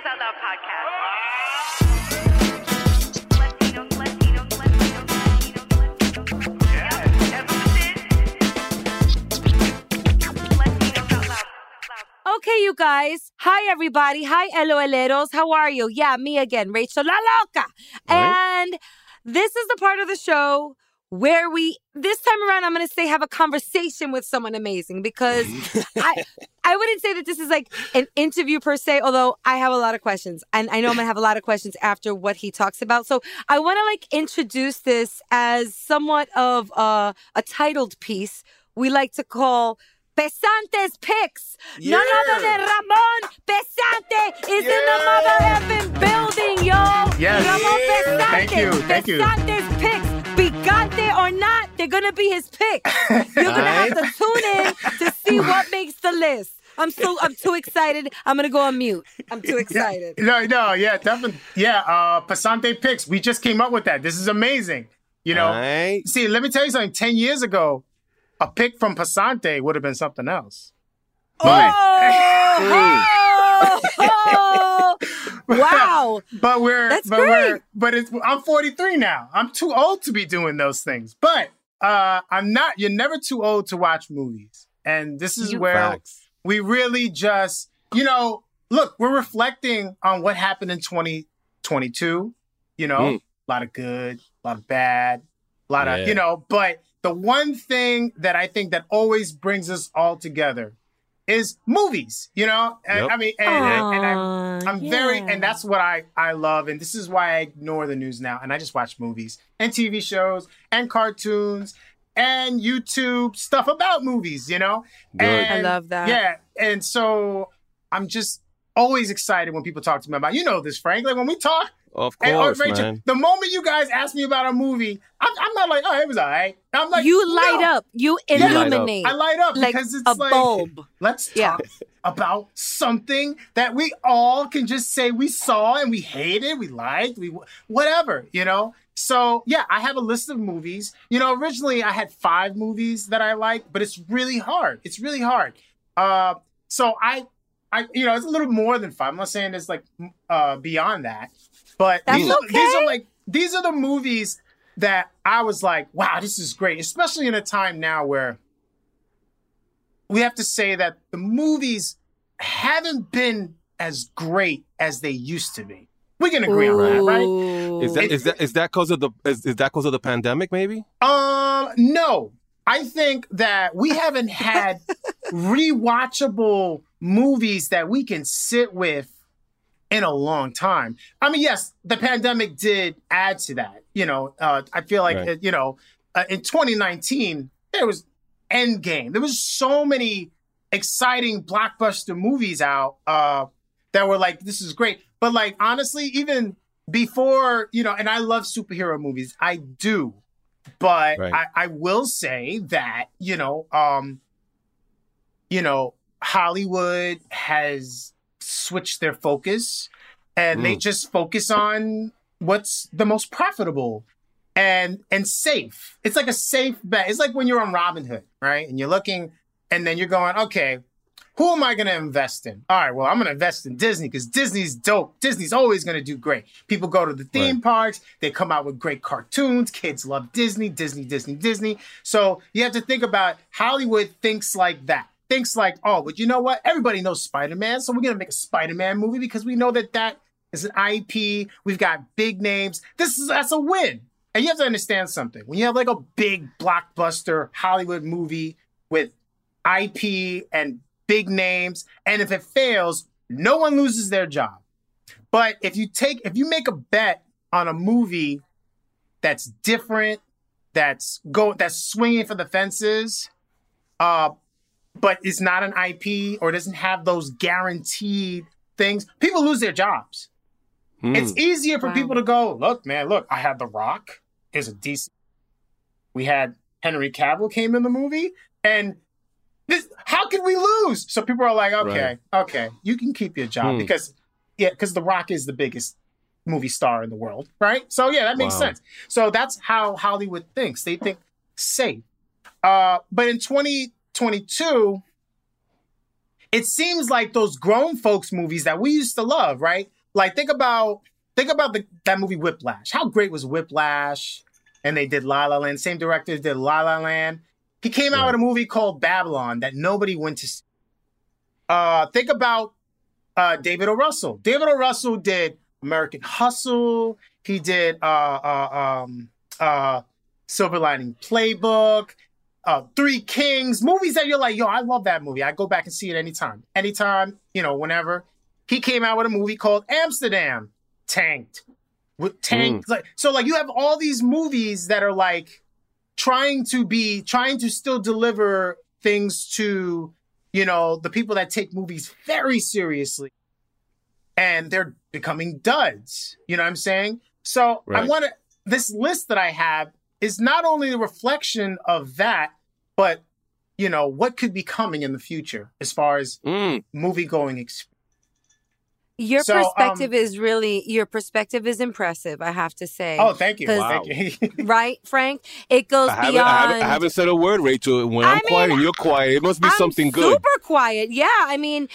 Latinos Out Loud podcast. Latinos, Latinos, Latinos, Out Okay, you guys. Hi, everybody. Hi, LOLeros. How are you? Yeah, me again, Rachel La Loca. And this is the part of the show where we, this time around, I'm going to say have a conversation with someone amazing because mm-hmm. I, I wouldn't say that this is like an interview per se, although I have a lot of questions. And I know I'm going to have a lot of questions after what he talks about. So I want to like introduce this as somewhat of a, a titled piece we like to call Pesante's Picks. None other than Ramon Pesante is in the mother effing building, yo. Yes. Ramon Pesante. Thank you, thank you. Picks. Picante or not, they're gonna be his picks. You're gonna have to tune in to see what makes the list. I'm so I'm too excited. I'm gonna go on mute. I'm too excited. No, no, yeah, definitely. Yeah, uh, Pesante picks. We just came up with that. This is amazing. You know, Alright. see, let me tell you something. 10 years ago, a pick from Pesante would have been something else. Oh, oh, wow. But we're, That's but great. we're, but it's, I'm 43 now. I'm too old to be doing those things. But uh, I'm not, you're never too old to watch movies. And this is where Facts. we really just, you know, look, we're reflecting on what happened in 2022. You know, Mm. a lot of good, a lot of bad, a lot Yeah. of, you know, but the one thing that I think that always brings us all together is movies, you know? And, Yep. I mean, and, and, and I'm, Aw, I'm very, and that's what I, I love. And this is why I ignore the news now. And I just watch movies and TV shows and cartoons and YouTube stuff about movies, you know? Good. And, I love that. Yeah. And so I'm just always excited when people talk to me about, you know, this, Frank. Like when we talk, Of and, oh, course, Rachel, man. the moment you guys ask me about a movie, I'm, I'm not like, oh, it was all right. I'm like, you light no. up. You light up. illuminate. I light up like because it's a like, bulb. let's Yeah. talk about something that we all can just say we saw and we hated, we liked, we whatever, you know. So yeah, I have a list of movies. You know, originally I had five movies that I liked, but it's really hard. It's really hard. Uh, so I, I, you know, it's a little more than five. I'm not saying it's like uh, beyond that, but That's these, are, these are like these are the movies that I was like, wow, this is great, especially in a time now where we have to say that the movies haven't been as great as they used to be. We can agree on that, right? Is that It- is that is that because of the is, is that because of the pandemic? Maybe. Um, no. I think that we haven't had rewatchable movies that we can sit with in a long time. I mean, yes, the pandemic did add to that. You know, uh, I feel like Right. uh, you know, uh, in 2019 there was Endgame. There was so many exciting blockbuster movies out uh, that were like, this is great. But like honestly, even before you know, and I love superhero movies. I do, but Right. I, I will say that you know, um, you know, Hollywood has switched their focus, and they Mm. just focus on what's the most profitable and and safe. It's like a safe bet. It's like when you're on Robinhood, right? And you're looking, and then you're going, okay, who am I going to invest in? All right, well, I'm going to invest in Disney because Disney's dope. Disney's always going to do great. People go to the theme Right. parks, they come out with great cartoons. Kids love Disney, Disney, Disney, Disney. So you have to think about Hollywood thinks like that. Thinks like, oh, but you know what? Everybody knows Spider Man, so we're to make a Spider Man movie because we know that that is an IP. We've got big names. This is that's a win. And you have to understand something. When you have like a big blockbuster Hollywood movie with IP and big names, and if it fails, no one loses their job. But if you take if you make a bet on a movie that's different, that's go that's swinging for the fences, uh, but it's not an IP or doesn't have those guaranteed things, people lose their jobs. Hmm. It's easier for Wow. people to go, look, man, look, I had The Rock. Is a decent. We had Henry Cavill came in the movie, and this, how can we lose? So people are like, okay, okay, you can keep your job Hmm. because, yeah, because The Rock is the biggest movie star in the world, right? So yeah, that makes Wow. sense. So that's how Hollywood thinks. They think safe. Uh, but in 2022, it seems like those grown folks movies that we used to love, right? Like think about think about the, that movie Whiplash. How great was Whiplash? And they did La La Land. Same directors did La La Land. He came out Right. with a movie called Babylon that nobody went to see. Uh, think about uh, David O. Russell. David O. Russell did American Hustle. He did uh, uh, um, uh, Silver Lining Playbook, uh, Three Kings, movies that you're like, yo, I love that movie. I go back and see it anytime. Anytime, you know, whenever. He came out with a movie called Amsterdam, tanked. With tanked. Like, so like you have all these movies that are like trying to be trying to still deliver things to, you know, the people that take movies very seriously. And they're becoming duds. You know what I'm saying? So I want to this list that I have is not only a reflection of that, but you know what could be coming in the future as far as Mm. movie going experience. Your So, um, perspective is really your perspective is impressive. I have to say. Oh, thank you, 'Cause- thank you. right, Frank? It goes I beyond. I, haven't, I haven't said a word, Rachel. When I I'm quiet and you're quiet, it must be I'm something good. Super quiet. Yeah, I mean,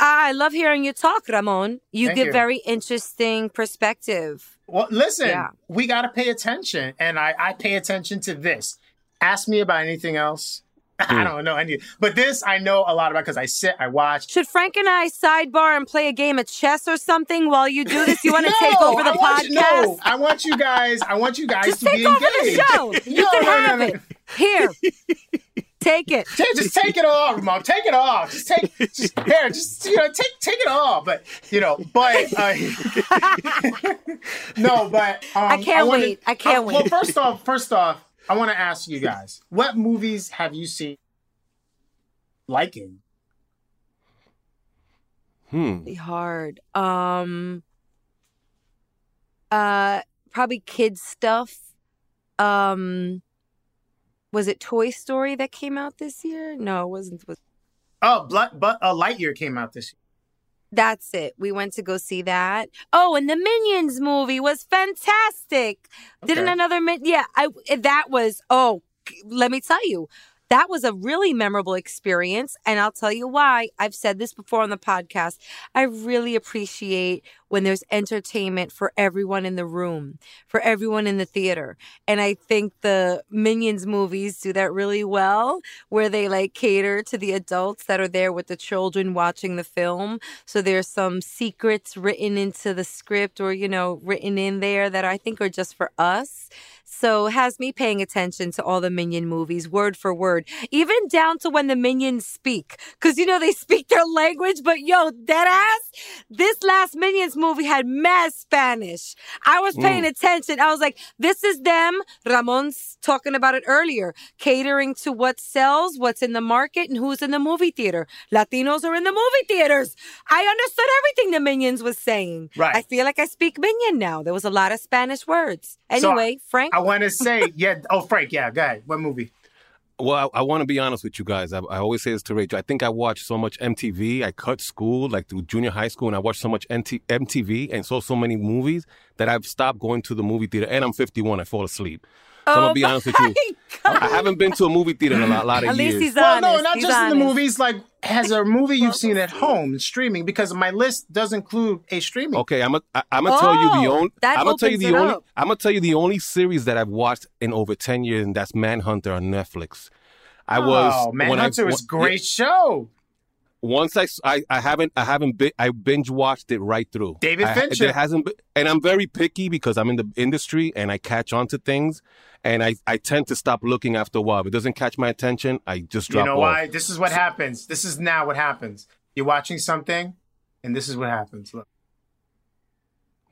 I love hearing you talk, Ramon. You Thank give you. very interesting perspective. Well, listen, Yeah. we got to pay attention, and I, I pay attention to this. Ask me about anything else. Hmm. I don't know any, but this I know a lot about because I sit, I watch. Should Frank and I sidebar and play a game of chess or something while you do this? You want to No, take over the I want you- podcast? no, I want you guys. I want you guys Just to take be over engaged. the show. You No, can no, no, have no. it. Here, take it. Take, just take it off, mom. Take it off. Just take, just here, just you know, take take it off. But you know, but uh, no, but um, I can't wanna- wait. I can't wait. Well, first off, first off, I want to ask you guys, what movies have you seen liking? Hmm. Really hard. Um, uh, probably kids stuff. Um, was it Toy Story that came out this year? No, it wasn't. Was Oh, Blood, but uh, Lightyear came out this year. That's it. We went to go see that. Oh, and the Minions movie was fantastic. Didn't another min? Yeah, I that was. Oh, let me tell you, that was a really memorable experience, and I'll tell you why. I've said this before on the podcast. I really appreciate when there's entertainment for everyone in the room, for everyone in the theater, and I think the Minions movies do that really well, where they like cater to the adults that are there with the children watching the film. So there's some secrets written into the script or, you know, written in there that I think are just for us. So has me paying attention to all the Minion movies, word for word, even down to when the Minions speak. Cause you know, they speak their language, but yo, dead ass, this last Minions movie had mad Spanish. I was mm. paying attention. I was like, this is them. Ramon's talking about it earlier, catering to what sells, what's in the market, and who's in the movie theater. Latinos are in the movie theaters. I understood everything the Minions was saying. Right. I feel like I speak Minion now. There was a lot of Spanish words. So, Anyway, Frank. I want to say, yeah. Oh, Frank, yeah. Go ahead. What movie? Well, I, I want to be honest with you guys. I, I always say this to Rachel. I think I watched so much MTV. I cut school, like through junior high school, and I watched so much NT, MTV and saw so many movies that I've stopped going to the movie theater. And I'm 51. I fall asleep. So I'm gonna oh be honest with you. I haven't been to a movie theater in a lot, lot of At years. least he's Well, no, not He's just in the movies. Like, has a movie you've seen at home streaming? Because my list does include a streaming. Okay, I'm gonna I'm gonna tell you the Oh, only that I'm gonna tell you the only up. I'm gonna tell you the only series that I've watched in over ten years, and that's Mindhunter on Netflix. I oh, was oh, when I- Mindhunter was a when- great show. Once I, I haven't I haven't bi- I binge watched it right through. David I- Fincher. There hasn't been, and I'm very picky because I'm in the industry and I catch on to things, and I, I tend to stop looking after a while. If it doesn't catch my attention, I just drop. You know off. why? This is what happens. This is now what happens. You're watching something, and this is what happens. Look.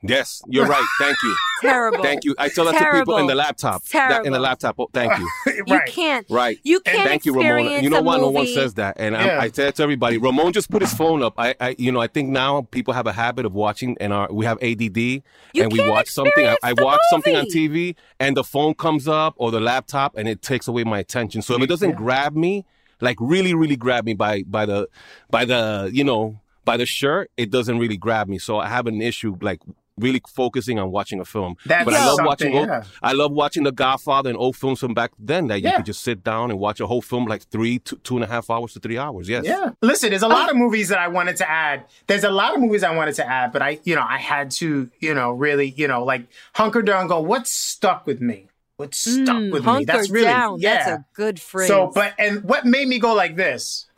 Yes, you're right. Thank you. Terrible. Thank you. I tell that to people in the laptop. It's That- in the laptop. Oh, thank you. You can't. Right. You can't Thank you, Ramon. You know a what? No one says that, and Yeah. I, I tell it to everybody. Ramon just put his phone up. I, I, you know, I think now people have a habit of watching, and our we have ADD, You and we watch something. I, I the watch something on. TV, and the phone comes up or the laptop, and it takes away my attention. So if it doesn't grab me, like really, really grab me by by the by the you know by the shirt, it doesn't really grab me. So I have an issue like really focusing on watching a film. That's but I love watching. old- yeah. I love watching The Godfather and old films from back then that you Yeah. could just sit down and watch a whole film like three, two, two and a half hours to three hours. Yes. Yeah. Listen, there's a lot of movies that I wanted to add. There's a lot of movies I wanted to add, but I, you know, I had to, you know, really, you know, like hunker down, and go, what stuck with me? What stuck Mm, with me? That's really, down. yeah. That's a good phrase. so, but, and what made me go like this?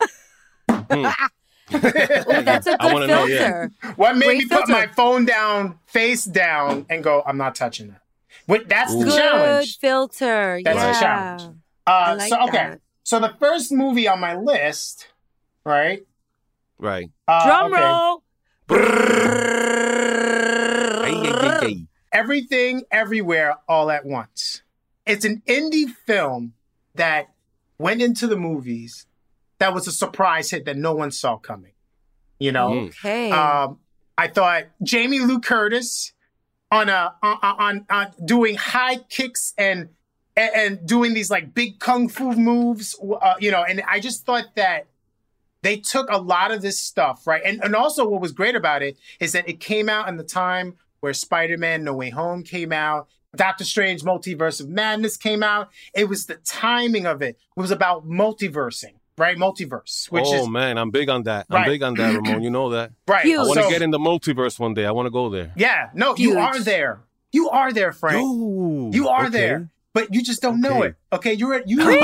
Ooh, that's a I good wanna know, yeah. filter. What made Great me put filter. my phone down, face down, and go, I'm not touching that. What, that's the Ooh. Good challenge. filter. That's yeah. the challenge. Uh, I like so, okay. that. So the first movie on my list, right? Right. Uh, Drum okay. roll. Everything, Everywhere, All at Once. It's an indie film that went into the movies that was a surprise hit that no one saw coming. You know, Mm. Okay. um, I thought Jamie Lee Curtis on a on, on, on doing high kicks and and, and doing these like big kung fu moves, uh, you know, and I just thought that they took a lot of this stuff, right? And and also what was great about it is that it came out in the time where Spider-Man No Way Home came out, Doctor Strange Multiverse of Madness came out. It was the timing of it. It was about multiversing, right? Multiverse, which oh is man, I'm big on that. I'm big on that, Ramon. You know that. right. Huge. I want to So- get in the multiverse one day. I want to go there. Yeah, no, you are there. You are there, Frank. Ooh, you are okay. there, but you just don't know it. Okay, you're at you. but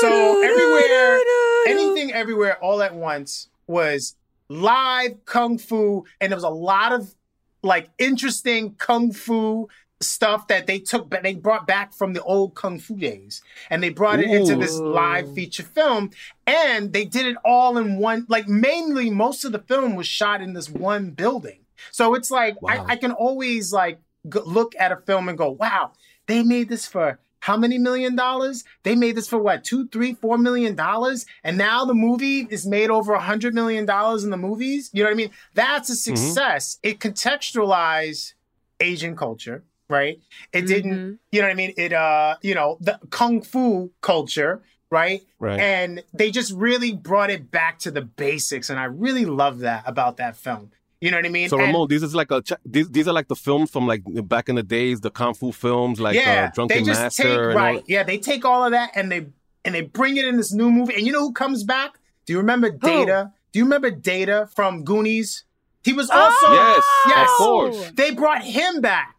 so everywhere, anything, everywhere, all at once was live kung fu, and there was a lot of like interesting kung fu stuff that they took, but they brought back from the old kung fu days, and they brought it into this live feature film, and they did it all in one. Like mainly, most of the film was shot in this one building. So it's like Wow. I, I can always like g- look at a film and go, "Wow, they made this for." How many million dollars? They made this for what, two, three, four million dollars? And now the movie is made over a hundred million dollars in the movies. You know what I mean? That's a mm-hmm. success. It contextualized Asian culture, right? It didn't, Mhm. you know what I mean? It uh, you know, the kung fu culture, right? Right. And they just really brought it back to the basics. And I really love that about that film. You know what I mean? So And- Ramon, these is like a these these are like the films from like back in the days, the kung fu films, like uh, Drunken they just Master. take right? all- right. Yeah, they take all of that and they and they bring it in this new movie. And you know who comes back? Do you remember Data? Do you remember Data from Goonies? He was also Yes, Yes. of course. they brought him back.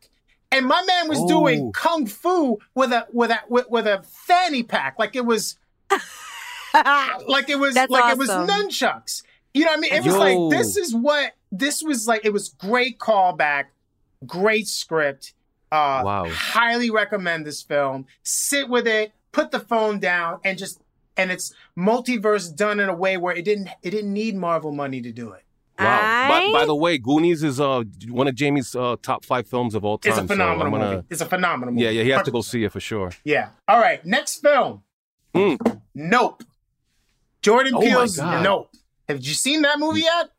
And my man was Oh. doing kung fu with a with a with, with a fanny pack, like it was like it was That's like it was nunchucks. You know what I mean? It was Yo. like this is what this was like. It was great callback, great script. Uh, Wow. Highly recommend this film. Sit with it, put the phone down, and just and it's multiverse done in a way where it didn't it didn't need Marvel money to do it. Wow. By, I- by the way, Goonies is uh one of Jamie's uh, top five films of all time. It's a phenomenal I'm gonna- movie. It's a phenomenal movie. Yeah, yeah, he has to go see it for sure. Yeah. All right. Next film. Mm. Nope. Jordan Oh Peele's Nope. Have you seen that movie yet?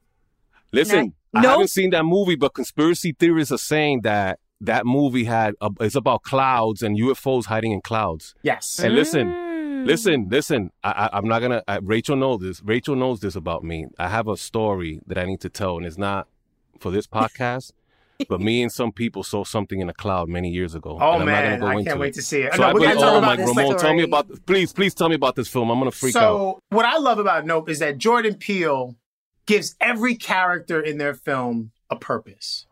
Listen, no. I Nope. haven't seen that movie, but conspiracy theorists are saying that that movie had a, it's about clouds and UFOs hiding in clouds. Yes. And listen, Mm. Listen, listen. I, I, I'm not gonna. I, Rachel knows this. Rachel knows this about me. I have a story that I need to tell, and it's not for this podcast. but me and some people saw something in a cloud many years ago. Oh and I'm man, not gonna go I can't wait to see it. So No, I believe, oh my, Ramon, tell me about. Please, please tell me about this film. I'm gonna freak out. so what I love about Nope is that Jordan Peele gives every character in their film a purpose.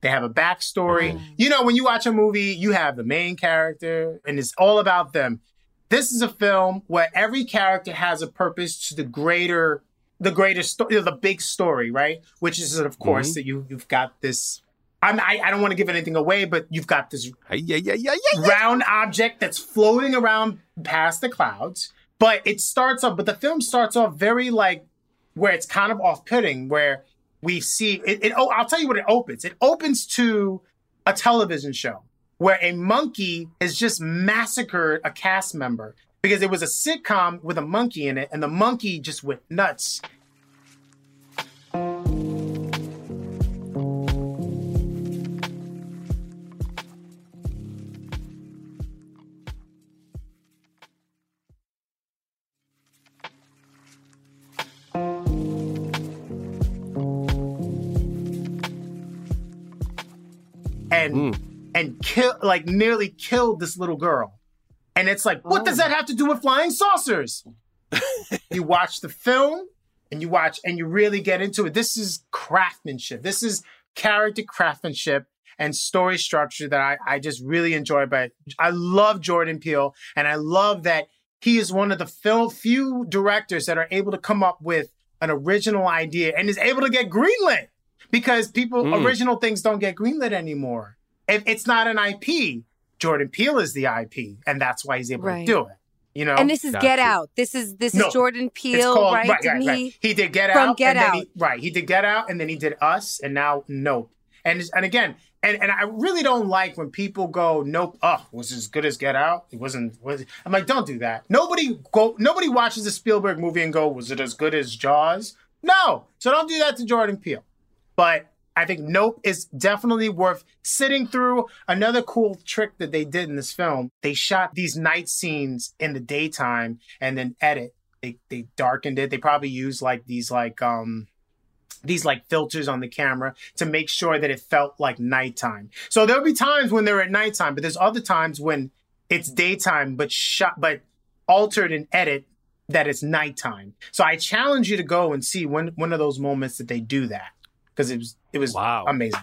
They have a backstory. Mhm. You know, when you watch a movie, you have the main character, and it's all about them. This is a film where every character has a purpose to the greater, the greater story, the big story, right? Which is, of course, Mhm. that you you've got this. I'm, I I don't want to give anything away, but you've got this yeah, yeah, yeah, yeah. round object that's floating around past the clouds. But it starts off, but the film starts off very like where it's kind of off putting, where we see it, it. Oh, I'll tell you what it opens. It opens to a television show where a monkey has just massacred a cast member because it was a sitcom with a monkey in it, and the monkey just went nuts. and Mm. And kill like nearly killed this little girl. And it's like, what Oh. does that have to do with flying saucers? you watch the film and you watch and you really get into it. This is craftsmanship. This is character craftsmanship and story structure that I, I just really enjoy. But I love Jordan Peele and I love that he is one of the film, few directors that are able to come up with an original idea and is able to get greenlit because people Mm. original things don't get greenlit anymore. If it's not an IP, Jordan Peele is the IP, and that's why he's able Right. to do it. You know, And this is Got Get you. Out. This is this No, is Jordan Peele, called right? right, right, he? right. He did Get From Out, Get and then Out. he, right? He did Get Out, and then he did Us, and now Nope. And and again, and and I really don't like when people go Nope. Oh, was as good as Get Out? It wasn't. Was I'm like, don't do that. Nobody go. Nobody watches a Spielberg movie and go, was it as good as Jaws? No. So don't do that to Jordan Peele. But I think Nope is definitely worth sitting through. Another cool trick that they did in this film, they shot these night scenes in the daytime and then edit. They they darkened it. They probably used like these like um these like filters on the camera to make sure that it felt like nighttime. So there'll be times when they're at nighttime, but there's other times when it's daytime but shot but altered and edit that it's nighttime. So I challenge you to go and see one one of those moments that they do that because it was it was Wow. amazing.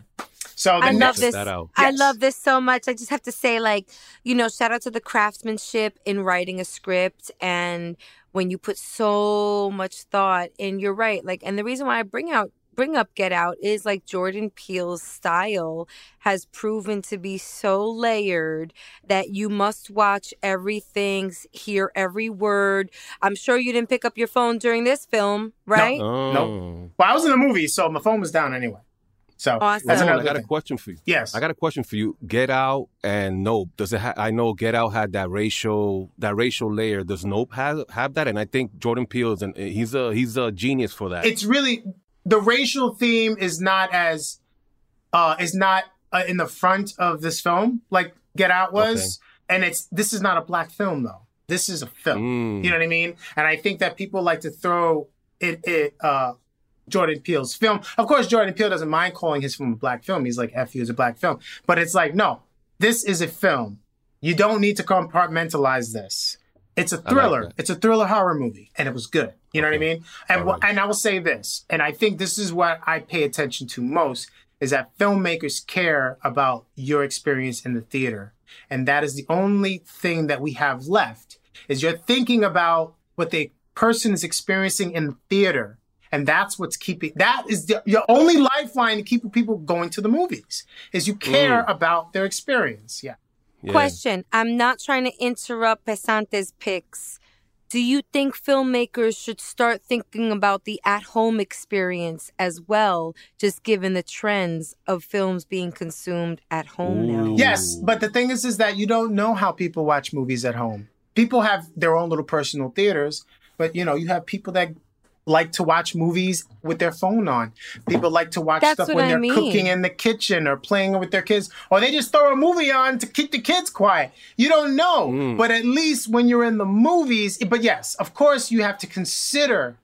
So the I love this. that out. I Yes. love this so much. I just have to say, like, you know, shout out to the craftsmanship in writing a script and when you put so much thought and you're right. Like, and the reason why I bring out bring up Get Out is like Jordan Peele's style has proven to be so layered that you must watch everything, hear every word. I'm sure you didn't pick up your phone during this film, right? No. Oh. well, I was in the movie, so my phone was down anyway. So Awesome. that's So, Hold on, another I got a question for you. Yes. I got a question for you. Get Out and Nope. Does it? Ha- I know Get Out had that racial that racial layer. Does Nope have have that? And I think Jordan Peele is an he's a he's a genius for that. it's really the racial theme is not as uh is not uh, in the front of this film like Get Out was, and it's this is not a black film though. This is a film. Mm. You know what I mean? And I think that people like to throw it it uh Jordan Peele's film. Of course, Jordan Peele doesn't mind calling his film a black film. He's like, F you, it's a black film. But it's like, no, this is a film. You don't need to compartmentalize this. It's a thriller. that. it's a thriller horror movie, and it was good. You know what I mean? And wh- and I will say this, and I think this is what I pay attention to most is that filmmakers care about your experience in the theater, and that is the only thing that we have left. Is you're thinking about what the person is experiencing in the theater, and that's what's keeping. That is the, your only lifeline to keep people going to the movies. Is you care mm. about their experience. Yeah. Yeah. Question. I'm not trying to interrupt Pesante's picks. Do you think filmmakers should start thinking about the at home experience as well, just given the trends of films being consumed at home now? Yes, but the thing is, is that you don't know how people watch movies at home. People have their own little personal theaters, but you know, you have people that like to watch movies with their phone on. People like to watch That's stuff when I they're mean. cooking in the kitchen or playing with their kids, or they just throw a movie on to keep the kids quiet. You don't know, Mm. but at least when you're in the movies, but yes, of course, you have to consider,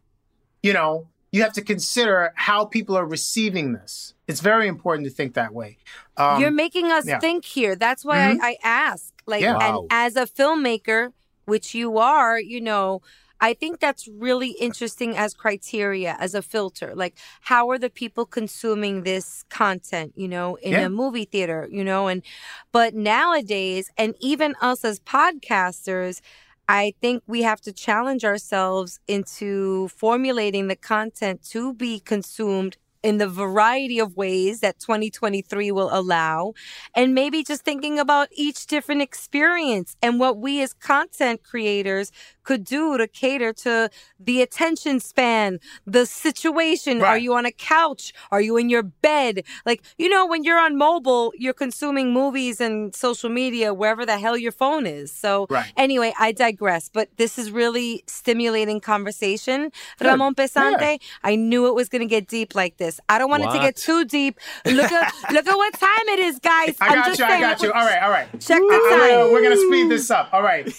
you know, you have to consider how people are receiving this. It's very important to think that way. Um, You're making us yeah. think here. That's why Mhm. I, I ask. Like, Yeah. and Wow. as a filmmaker, which you are, you know, I think that's really interesting as criteria, as a filter. Like, how are the people consuming this content, you know, in Yeah. a movie theater, you know? And, but nowadays, and even us as podcasters, I think we have to challenge ourselves into formulating the content to be consumed in the variety of ways that 2023 will allow and maybe just thinking about each different experience and what we as content creators could do to cater to the attention span, the situation. Are you on a couch? Are you in your bed? Like, you know, when you're on mobile, you're consuming movies and social media wherever the hell your phone is. So, Right. anyway, I digress, but this is really stimulating conversation. Good. Ramon Pesante, I knew it was going to get deep like this. I don't want it to get What? too deep. Look at look at what time it is, guys. I I'm got just you. I got you. look All what- right. All right. Check the Uh, time. we're gonna speed this up. All right.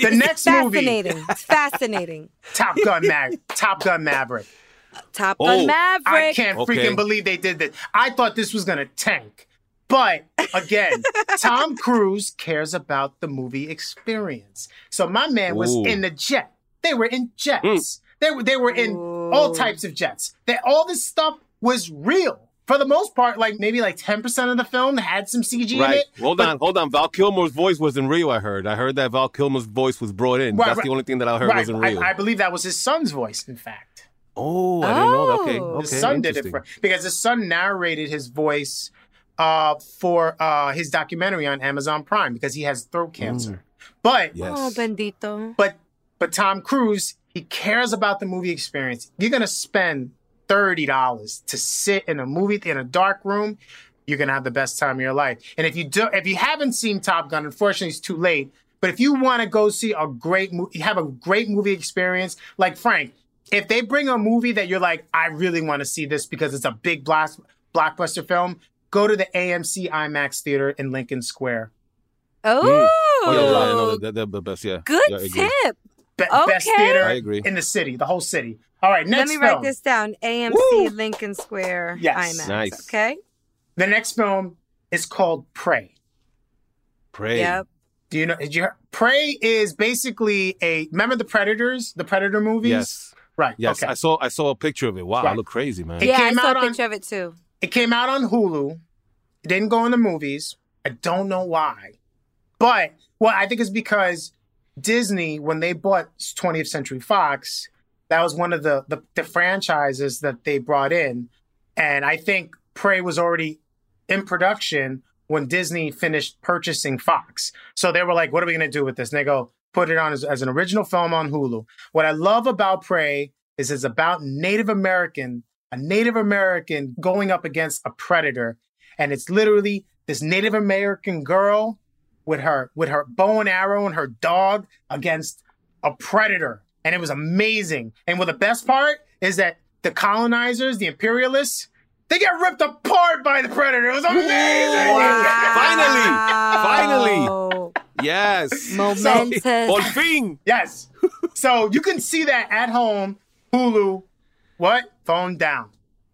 The next movie, Fascinating. It's fascinating. Top Gun Mag, Top Gun Maverick. Top Oh, Maverick. I can't Okay. freaking believe they did this. I thought this was gonna tank. But again, Tom Cruise cares about the movie experience. So my man was Ooh. in the jet. They were in jets. They were they were in all types of jets. That all this stuff was real. For the most part, like maybe like 10% of the film had some CG in Right. it. Hold but- on, hold on. Val Kilmer's voice wasn't real. I heard. I heard that Val Kilmer's voice was brought in. Right, That's right. the only thing that I heard Right. wasn't real. I, I believe that was his son's voice, in fact. oh, I didn't know that. Okay, Oh. okay. His son did it for because his son narrated his voice uh, for uh, his documentary on Amazon Prime because he has throat cancer. But Mm. Yes. Oh, bendito. but but Tom Cruise, he cares about the movie experience. You're gonna spend thirty dollars to sit in a movie in a dark room. You're gonna have the best time of your life. And if you do, if you haven't seen Top Gun, unfortunately, it's too late. But if you want to go see a great movie, have a great movie experience, like Frank, if they bring a movie that you're like, I really want to see this because it's a big blast, blockbuster film, go to the AMC IMAX theater in Lincoln Square. Oh, mm. Oh yeah, yeah, I know that, that, the best. Yeah. good yeah, tip. Be- Best Okay. theater I agree. in the city, the whole city. All right, Let me film. write this down. AMC Woo! Lincoln Square Yes. IMAX. Nice. Okay. The next film is called Prey. Pray. Yep. Do you know? Did you? Prey is basically a. Remember the Predators, the Predator movies? Yes. Right. Yes. Okay. I saw. I saw a picture of it. Wow, Right. I look crazy, man. It yeah, I came saw out a on- picture of it too. It came out on Hulu. It didn't go in the movies. I don't know why, but well, I think it's because Disney, when they bought 20th Century Fox, that was one of the the, the franchises that they brought in, and I think Prey was already in production when Disney finished purchasing Fox. So they were like, "What are we going to do with this?" And they go, "Put it on as, as an original film on Hulu." What I love about Prey is it's about Native American, a Native American going up against a predator, and it's literally this Native American girl with her with her bow and arrow and her dog against a predator, and it was amazing. And what the best part is that the colonizers, the imperialists, they get ripped apart by the predator. It was amazing. Finally! Wow. Yes. Momentous. Por fin. Yes. So you can see that at home, Hulu, what? Phone down.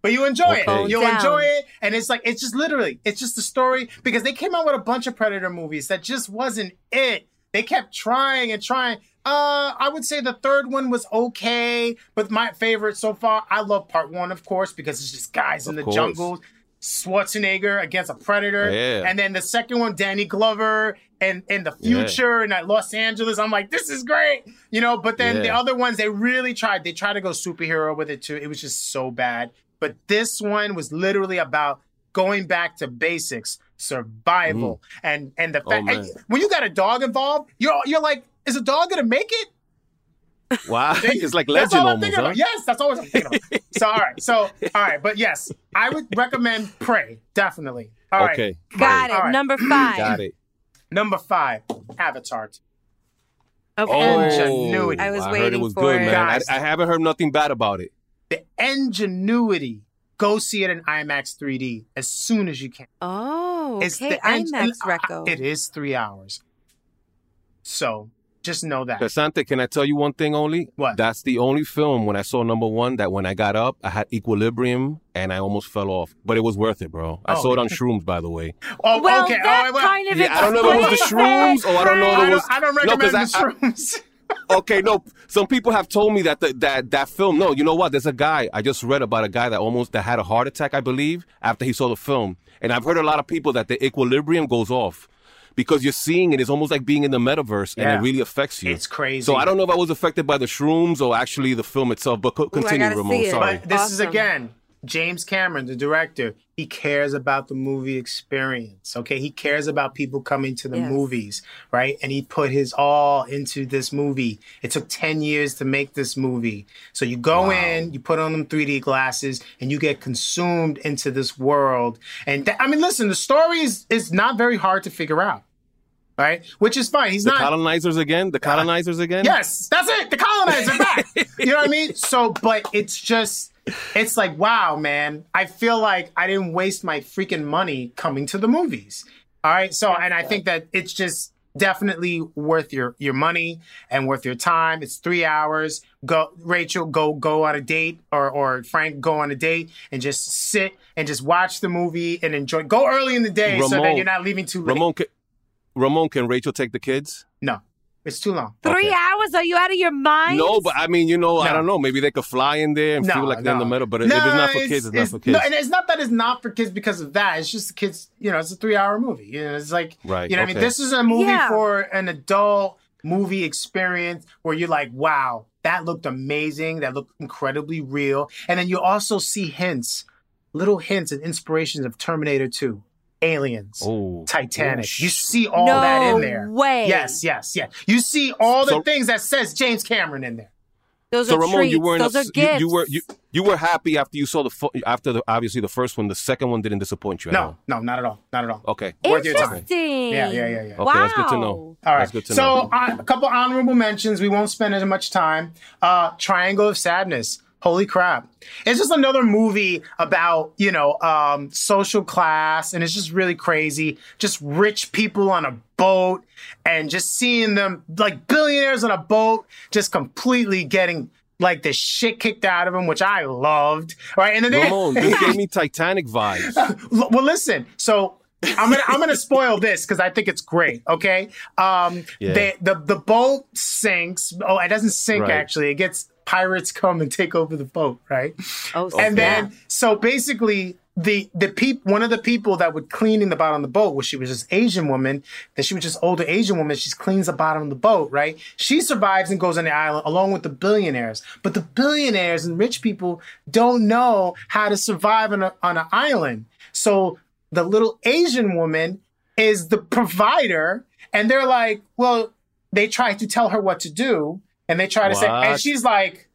But you enjoy Okay. it. Phone You'll down. enjoy it. And it's like, it's just literally, it's just a story because they came out with a bunch of Predator movies that just wasn't it. They kept trying and trying. Uh, I would say the third one was okay, but my favorite so far, I love part one, of course, because it's just guys in the course. jungle. Schwarzenegger against a predator. Yeah. And then the second one, Danny Glover and in the Yeah. future and at Los Angeles. I'm like, this is great. You know, but then the other ones, they really tried. They tried to go superhero with it too. It was just so bad. But this one was literally about going back to basics, survival, mm. and and the Oh, fact man. and when you got a dog involved, you're you're like, is a dog gonna make it? Wow. it's like That's legend all I'm almost, thinking huh? about. Yes, that's always I'm thinking about. so all right, so all right, but yes, I would recommend Prey definitely. All right, Okay. Got it. All right. Number five. Got it. number five, Avatar. Okay. Oh, Ingenuity. I was heard waiting it was for good, it. man. I, I haven't heard nothing bad about it. The ingenuity. Go see it in IMAX 3D as soon as you can. Oh, It's okay. the IMAX Reco. It is three hours. So just know that. Pesante, can I tell you one thing only? What? That's the only film when I saw number one that when I got up, I had equilibrium and I almost fell off. But it was worth it, bro. I Oh. saw it on shrooms, by the way. Oh, well, oh, okay. that oh, well, kind of Yeah, I don't know if it was the shrooms or I don't know if I it don't, was. I don't No, the I- I- shrooms. okay, no. Some people have told me that the, that that film. No, you know what? There's a guy I just read about a guy that almost that had a heart attack, I believe, after he saw the film. And I've heard a lot of people that the equilibrium goes off because you're seeing it. It's almost like being in the metaverse, and it really affects you. It's crazy. So I don't know if I was affected by the shrooms or actually the film itself. But continue, gotta Ramon. Sorry. But this is again James Cameron, the director. He cares about the movie experience. Okay, he cares about people coming to the Yes. movies, right? And he put his all into this movie. It took ten years to make this movie. So you go in, you put on them 3D glasses, and you get consumed into this world. And th- I mean, listen, the story is is not very hard to figure out, right? Which is fine. He's the not. colonizers again. The colonizers again. Yes, that's it. The colonizers back. you know what I mean? So, but it's just, it's like, wow, man. I feel like I didn't waste my freaking money coming to the movies. All right. So, and I think that it's just definitely worth your your money and worth your time. It's three hours. Go, Rachel, go go on a date, or or Frank, go on a date and just sit and just watch the movie and enjoy. Go early in the day so that you're not leaving too late. Ramon, can, Ramon, can Rachel take the kids? No, it's too long. Three Okay. hours? Are you out of your mind? No, but I mean, you know, I don't know. Maybe they could fly in there and No, feel like they're in the middle. But if it's not for kids, it's, not for kids. No, and it's not that it's not for kids because of that. It's just the kids. You know, it's a three-hour movie. You know, it's like Right, You know, what I mean, this is a movie Yeah. for an adult movie experience where you're like, wow, that looked amazing. That looked incredibly real. And then you also see hints, little hints and inspirations of Terminator 2, Aliens. oh, Titanic. Oh, you see all no that in there. way. Yes, yes, yes. You see all the So- things that says James Cameron in there. Those So are Ramon, treats. you weren't. Those are gifts. you, you were. You, you were happy after you saw the fo- after the obviously the first one. The second one didn't disappoint you. At No, all. no, not at all. Not at all. Okay. Worth your time. Interesting. Yeah, yeah, yeah, yeah. Okay, wow. that's good to know. All right. That's good to so know. uh, a couple honorable mentions. We won't spend as much time. Uh, Triangle of Sadness. Holy crap! It's just another movie about you know um, social class, and it's just really crazy. Just rich people on a boat, and just seeing them like billionaires on a boat, just completely getting like the shit kicked out of them, which I loved. Right, and then they, Ramon, this gave me Titanic vibes. Well listen so i'm gonna i'm gonna spoil this because i think it's great okay um Yeah. they, the the boat sinks oh it doesn't sink Right. actually it gets pirates come and take over the boat right? Oh, and snap. then so basically the the peop one of the people that would cleaning the bottom of the boat was she was this Asian woman that she was just older Asian woman she cleans the bottom of the boat right? She survives and goes on the island along with the billionaires. But the billionaires and rich people don't know how to survive on a, on an island. So the little Asian woman is the provider and they're like well they try to tell her what to do and they try to say and she's like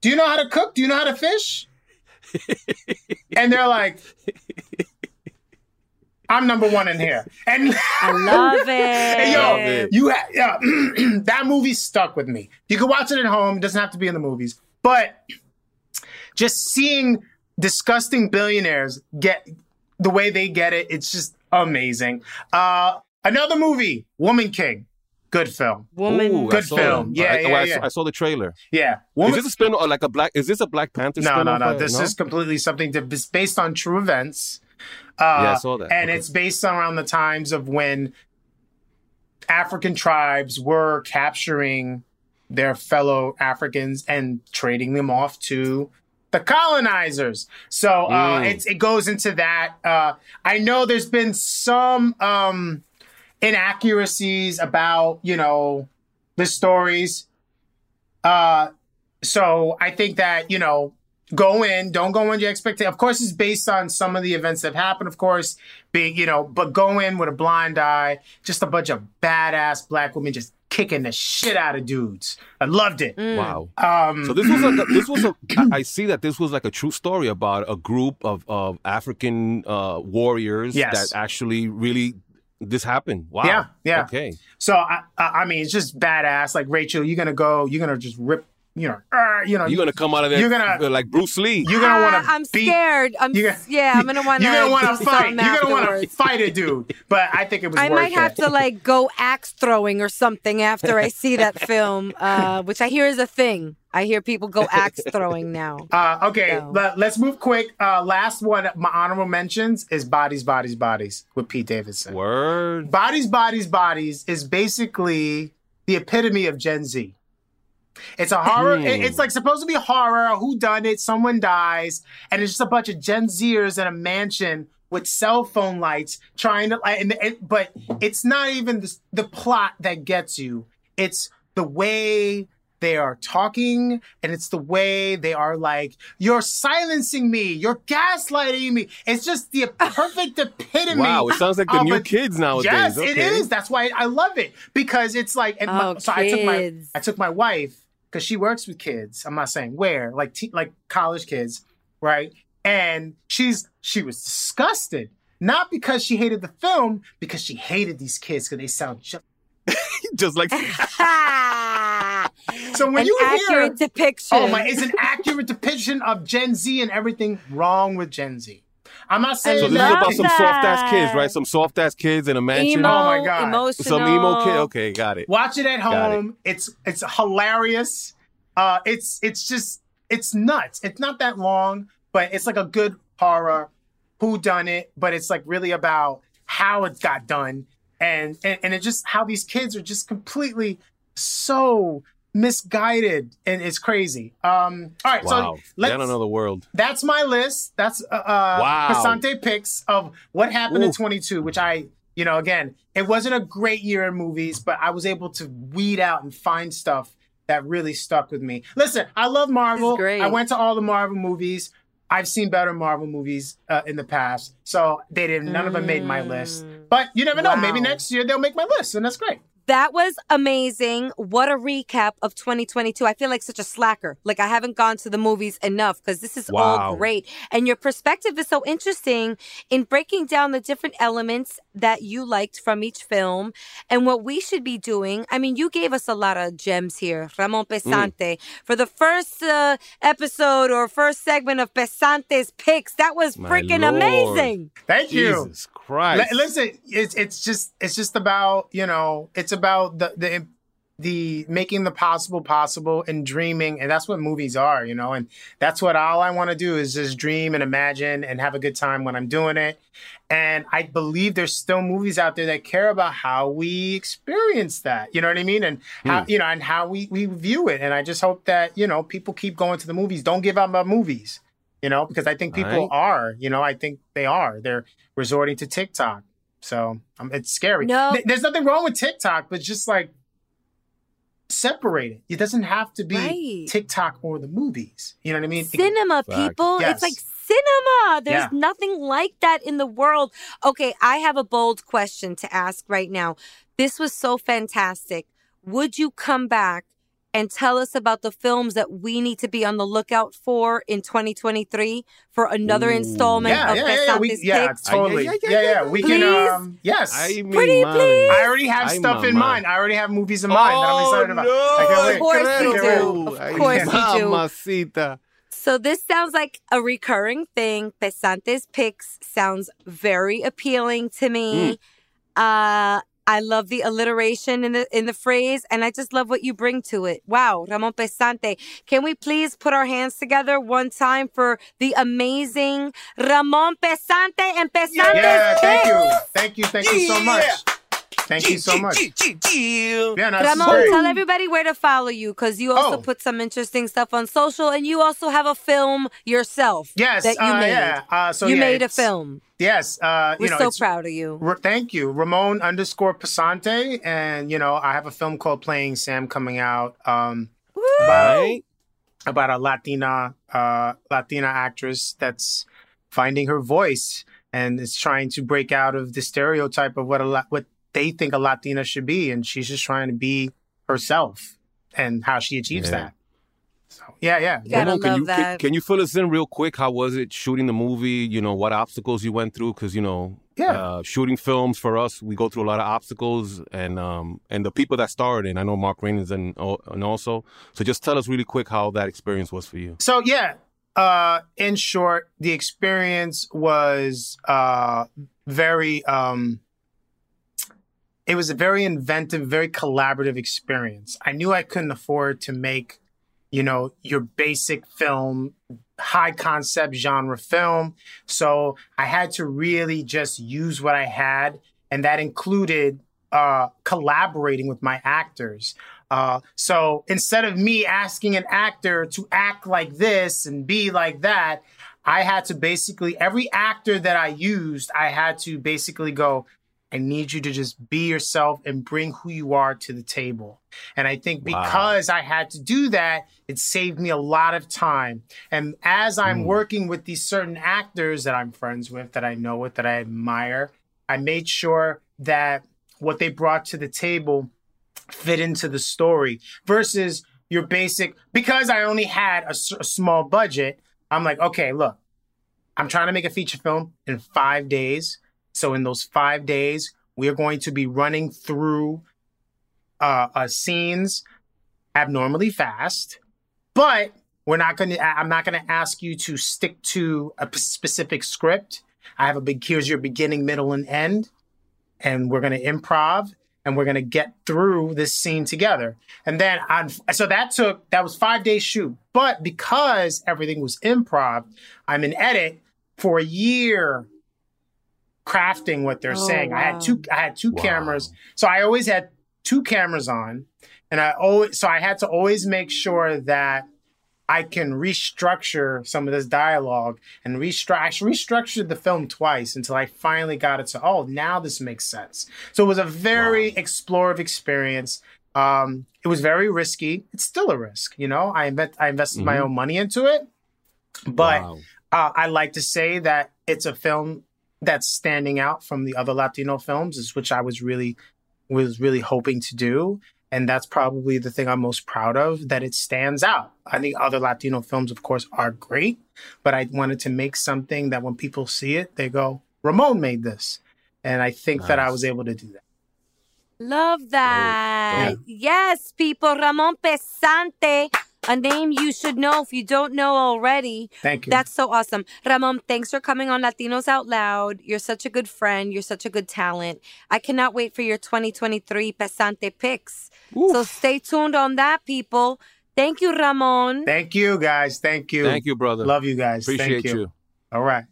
do you know how to cook? Do you know how to fish? and they're like, I'm number one in here. And I love it. Hey, Love yo, it. you ha- yeah, that movie stuck with me. You can watch it at home. It doesn't have to be in the movies. But just seeing disgusting billionaires get the way they get it, it's just amazing. Uh, another movie, Woman King. Good film. Woman. Ooh, Good film. that. Yeah, I, yeah, oh, I, yeah. Saw, I saw the trailer. Yeah. Is this a spin or like a black? Is this a Black Panther? No, no, no. Uh, This is completely something to, it's based on true events. Uh, Yeah, I saw that. And Okay. it's based around the times of when African tribes were capturing their fellow Africans and trading them off to the colonizers. So uh, Mm. it's, it goes into that. Uh, I know there's been some um, inaccuracies about, you know, the stories. Uh, so I think that, you know, go in, don't go in your expectation. Of course, it's based on some of the events that happened, of course, being, you know, but go in with a blind eye, just a bunch of badass black women just kicking the shit out of dudes. I loved it. Wow. Um, So this was like a, this was a. I see that this was like a true story about a group of of African uh, warriors Yes. that actually really this happened. Wow. Yeah, yeah. Okay. So I, I, mean, it's just badass. Like Rachel, you're gonna go, you're gonna just rip, you know, uh, you know, You're gonna come out of there. You're gonna- like Bruce Lee. you're gonna want to. I'm scared. I'm you got- yeah. I'm gonna want to. You're gonna want to fight. Something You're gonna want to fight a dude. But I think it was. I worth might have it. to like go axe throwing or something after I see that film, uh, which I hear is a thing. I hear people go axe throwing now. Uh, okay, So- but let's move quick. Uh, last one, my honorable mentions is Bodies, Bodies, Bodies with Pete Davidson. Word. Bodies, Bodies, Bodies is basically the epitome of Gen Z. It's a horror. Hmm. it- It's like supposed to be horror. Who done it? Someone dies, and it's just a bunch of Gen Zers in a mansion with cell phone lights trying to. And, and but it's not even the, the plot that gets you. It's the way they are talking, and it's the way they are like, "You're silencing me. You're gaslighting me." It's just the perfect epitome. Wow. It sounds like the new a- kids nowadays. Yes, okay. it is. That's why I love it because it's like. And my, Oh, so I took my. I took my wife because she works with kids. I'm not saying where, like te- like college kids, right? And she's she was disgusted, not because she hated the film, because she hated these kids because they sound just. Just like So when An you hear, accurate depiction. oh my, it's an accurate depiction of Gen Z and everything wrong with Gen Z. I'm not saying So this is love that. about some soft ass kids, right? Some soft ass kids in a mansion. Emo, Oh my God. emotional. Some emo kid. Okay, got it. Watch it at Got it. home. It's it's hilarious. Uh, it's it's just it's nuts. It's not that long, but it's like a good horror who done it. But it's like really about how it got done, and and and it just how these kids are just completely so misguided, and it's crazy. Um, all right, Wow. so let's Down another world. that's my list. That's uh, uh Wow. Pesante picks of what happened in 22, which I, you know, again, it wasn't a great year in movies, but I was able to weed out and find stuff that really stuck with me. Listen, I love Marvel. great. I went to all the Marvel movies. I've seen better Marvel movies uh, in the past, so they didn't. None of them made my list. But you never know. Maybe Mm. Next year they'll make my list, and that's great. That was amazing. What a recap of 2022. I feel like such a slacker. Like I haven't gone to the movies enough because this is all great. And your perspective is so interesting in breaking down the different elements that you liked from each film and what we should be doing. I mean, you gave us a lot of gems here, Ramon Pesante. For the first uh, episode or first segment of Pesante's picks, that was freaking amazing. Thank you. Jesus Christ. Li- listen, it's it's just it's just about you know it's about the the the making the possible possible and dreaming, and that's what movies are, you know, and that's what all I want to do is just dream and imagine and have a good time when I'm doing it. And I believe there's still movies out there that care about how we experience that, you know what I mean, and how you know and how we we view it. And I just hope that you know people keep going to the movies. Don't give up on movies you know, because I think people Right. are, you know, I think they are. They're resorting to TikTok. So um, it's scary. No. Th- there's nothing wrong with TikTok, but just like separate it. It doesn't have to be Right. TikTok or the movies. You know what I mean? Cinema Facts. people Yes. it's like cinema there's Yeah. nothing like that in the world okay i have a bold question to ask right now this was so fantastic would you come back and tell us about the films that we need to be on the lookout for in 2023 for another Ooh. installment yeah, of yeah, yeah, yeah, we, yeah, Picks? totally. Yeah, Yeah, yeah, yeah, yeah, We Please? can, um, yes. Ay, mi Pretty madre. please. I already have Ay, stuff in mamá. mind. I already have movies in mind that I'm Oh, excited about. no. I can't wait. Of course you do. Of course you do. Mamacita. So this sounds like a recurring thing. Pesante's picks sounds very appealing to me. Uh I love the alliteration in the in the phrase, and I just love what you bring to it. Wow, Ramon Pesante. Can we please put our hands together one time for the amazing Ramon Pesante and Pesante's Yeah, thank you. Thank you. Thank you so much. Thank you so much. Yeah, no, Ramon, great. tell everybody where to follow you because you also Oh. put some interesting stuff on social, and you also have a film yourself. Yes, that you uh, made. yeah. Uh, so you yeah, made a film. Yes, uh, We're you know, so proud of you. R- thank you, Ramon underscore Pesante, and you know, I have a film called Playing Sam coming out um, about about a Latina uh, Latina actress that's finding her voice and is trying to break out of the stereotype of what a la- what they think a Latina should be, and she's just trying to be herself and how she achieves Yeah. that. So yeah, yeah. You gotta Ramon, can love you that. can you fill us in real quick? How was it shooting the movie? You know what obstacles you went through? Because you know, Yeah. uh, shooting films for us, we go through a lot of obstacles, and um, and the people that starred in. I know Mark Reynolds and and also. So just tell us really quick how that experience was for you. So yeah, uh, in short, the experience was uh, very. Um, it was a very inventive, very collaborative experience. I knew I couldn't afford to make, you know, your basic film, high concept genre film. So I had to really just use what I had, and that included uh, collaborating with my actors. Uh, so instead of me asking an actor to act like this and be like that, I had to basically, every actor that I used, I had to basically go, I need you to just be yourself and bring who you are to the table. And I think Wow. because I had to do that, it saved me a lot of time. And as I'm hmm. working with these certain actors that I'm friends with, that I know with, that I admire, I made sure that what they brought to the table fit into the story versus your basic because I only had a small budget. I'm like, okay, look, I'm trying to make a feature film in five days. So in those five days, we are going to be running through uh, uh scenes abnormally fast, but we're not going to. I'm not going to ask you to stick to a p- specific script. I have a big here's your beginning, middle, and end, and we're gonna improv and we're gonna get through this scene together. And then on so that took that was five days shoot. But because everything was improv, I'm in edit for a year crafting what they're Oh, saying. I had two I had two Wow. cameras. So I always had two cameras on. And I always so I had to always make sure that I can restructure some of this dialogue and restructure. I restructured the film twice until I finally got it to oh now this makes sense. So it was a very explorative experience. Um, it was very risky. It's still a risk, you know. I invest I invested my Mhm. own money into it, but Wow. uh, I like to say that it's a film that's standing out from the other Latino films, is which I was really was really hoping to do. And that's probably the thing I'm most proud of, that it stands out. I think other Latino films, of course, are great, but I wanted to make something that when people see it, they go, Ramon made this. And I think that I was able to do that. Love that. Yes, people. Ramon Pesante, a name you should know if you don't know already. Thank you. That's so awesome. Ramon, thanks for coming on Latinos Out Loud. You're such a good friend. You're such a good talent. I cannot wait for your 2023 Pesante picks. So stay tuned on that, people. Thank you, Ramon. Thank you, guys. Thank you. Thank you, brother. Love you guys. Appreciate Thank you. you. All right.